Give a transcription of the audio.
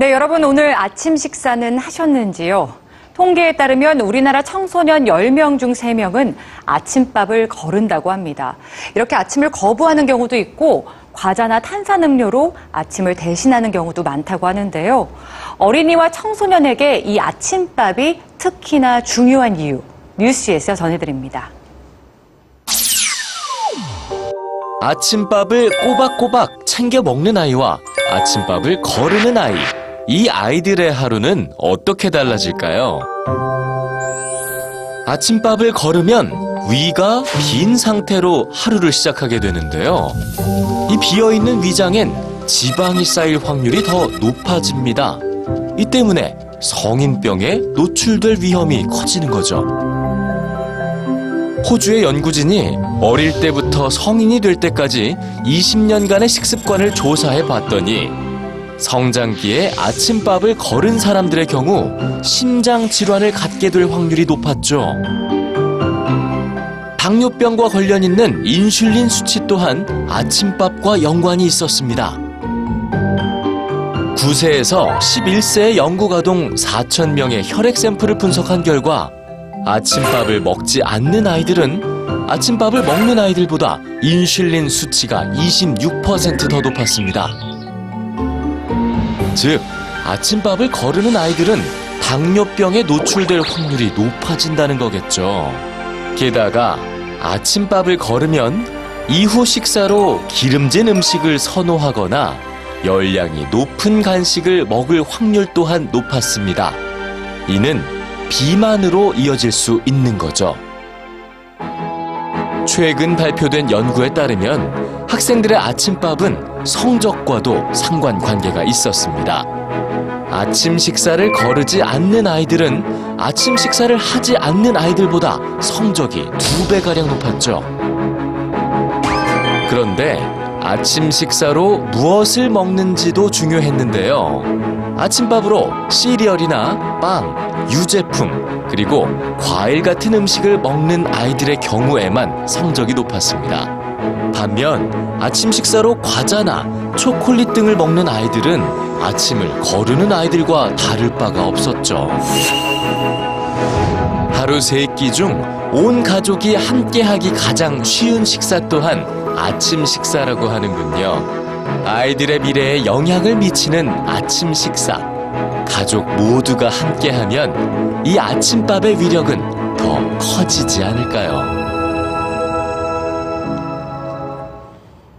네, 여러분 오늘 아침 식사는 하셨는지요? 통계에 따르면 우리나라 청소년 10명 중 3명은 아침밥을 거른다고 합니다. 이렇게 아침을 거부하는 경우도 있고 과자나 탄산음료로 아침을 대신하는 경우도 많다고 하는데요. 어린이와 청소년에게 이 아침밥이 특히나 중요한 이유 뉴스에서 전해드립니다. 아침밥을 꼬박꼬박 챙겨 먹는 아이와 아침밥을 거르는 아이. 이 아이들의 하루는 어떻게 달라질까요? 아침밥을 거르면 위가 빈 상태로 하루를 시작하게 되는데요. 이 비어있는 위장엔 지방이 쌓일 확률이 더 높아집니다. 이 때문에 성인병에 노출될 위험이 커지는 거죠. 호주의 연구진이 어릴 때부터 성인이 될 때까지 20년간의 식습관을 조사해 봤더니 성장기에 아침밥을 거른 사람들의 경우 심장 질환을 갖게 될 확률이 높았죠. 당뇨병과 관련 있는 인슐린 수치 또한 아침밥과 연관이 있었습니다. 9세에서 11세의 연구 아동 4,000명의 혈액 샘플을 분석한 결과 아침밥을 먹지 않는 아이들은 아침밥을 먹는 아이들보다 인슐린 수치가 26%더 높았습니다. 즉, 아침밥을 거르는 아이들은 당뇨병에 노출될 확률이 높아진다는 거겠죠. 게다가 아침밥을 거르면 이후 식사로 기름진 음식을 선호하거나 열량이 높은 간식을 먹을 확률 또한 높았습니다. 이는 비만으로 이어질 수 있는 거죠. 최근 발표된 연구에 따르면 학생들의 아침밥은 성적과도 상관 관계가 있었습니다. 아침 식사를 거르지 않는 아이들은 아침 식사를 하지 않는 아이들보다 성적이 두 배가량 높았죠. 그런데 아침 식사로 무엇을 먹는지도 중요했는데요. 아침밥으로 시리얼이나 빵, 유제품, 그리고 과일 같은 음식을 먹는 아이들의 경우에만 성적이 높았습니다. 반면 아침 식사로 과자나 초콜릿 등을 먹는 아이들은 아침을 거르는 아이들과 다를 바가 없었죠. 하루 세 끼 중 온 가족이 함께하기 가장 쉬운 식사 또한 아침 식사라고 하는군요. 아이들의 미래에 영향을 미치는 아침 식사. 가족 모두가 함께하면 이 아침밥의 위력은 더 커지지 않을까요?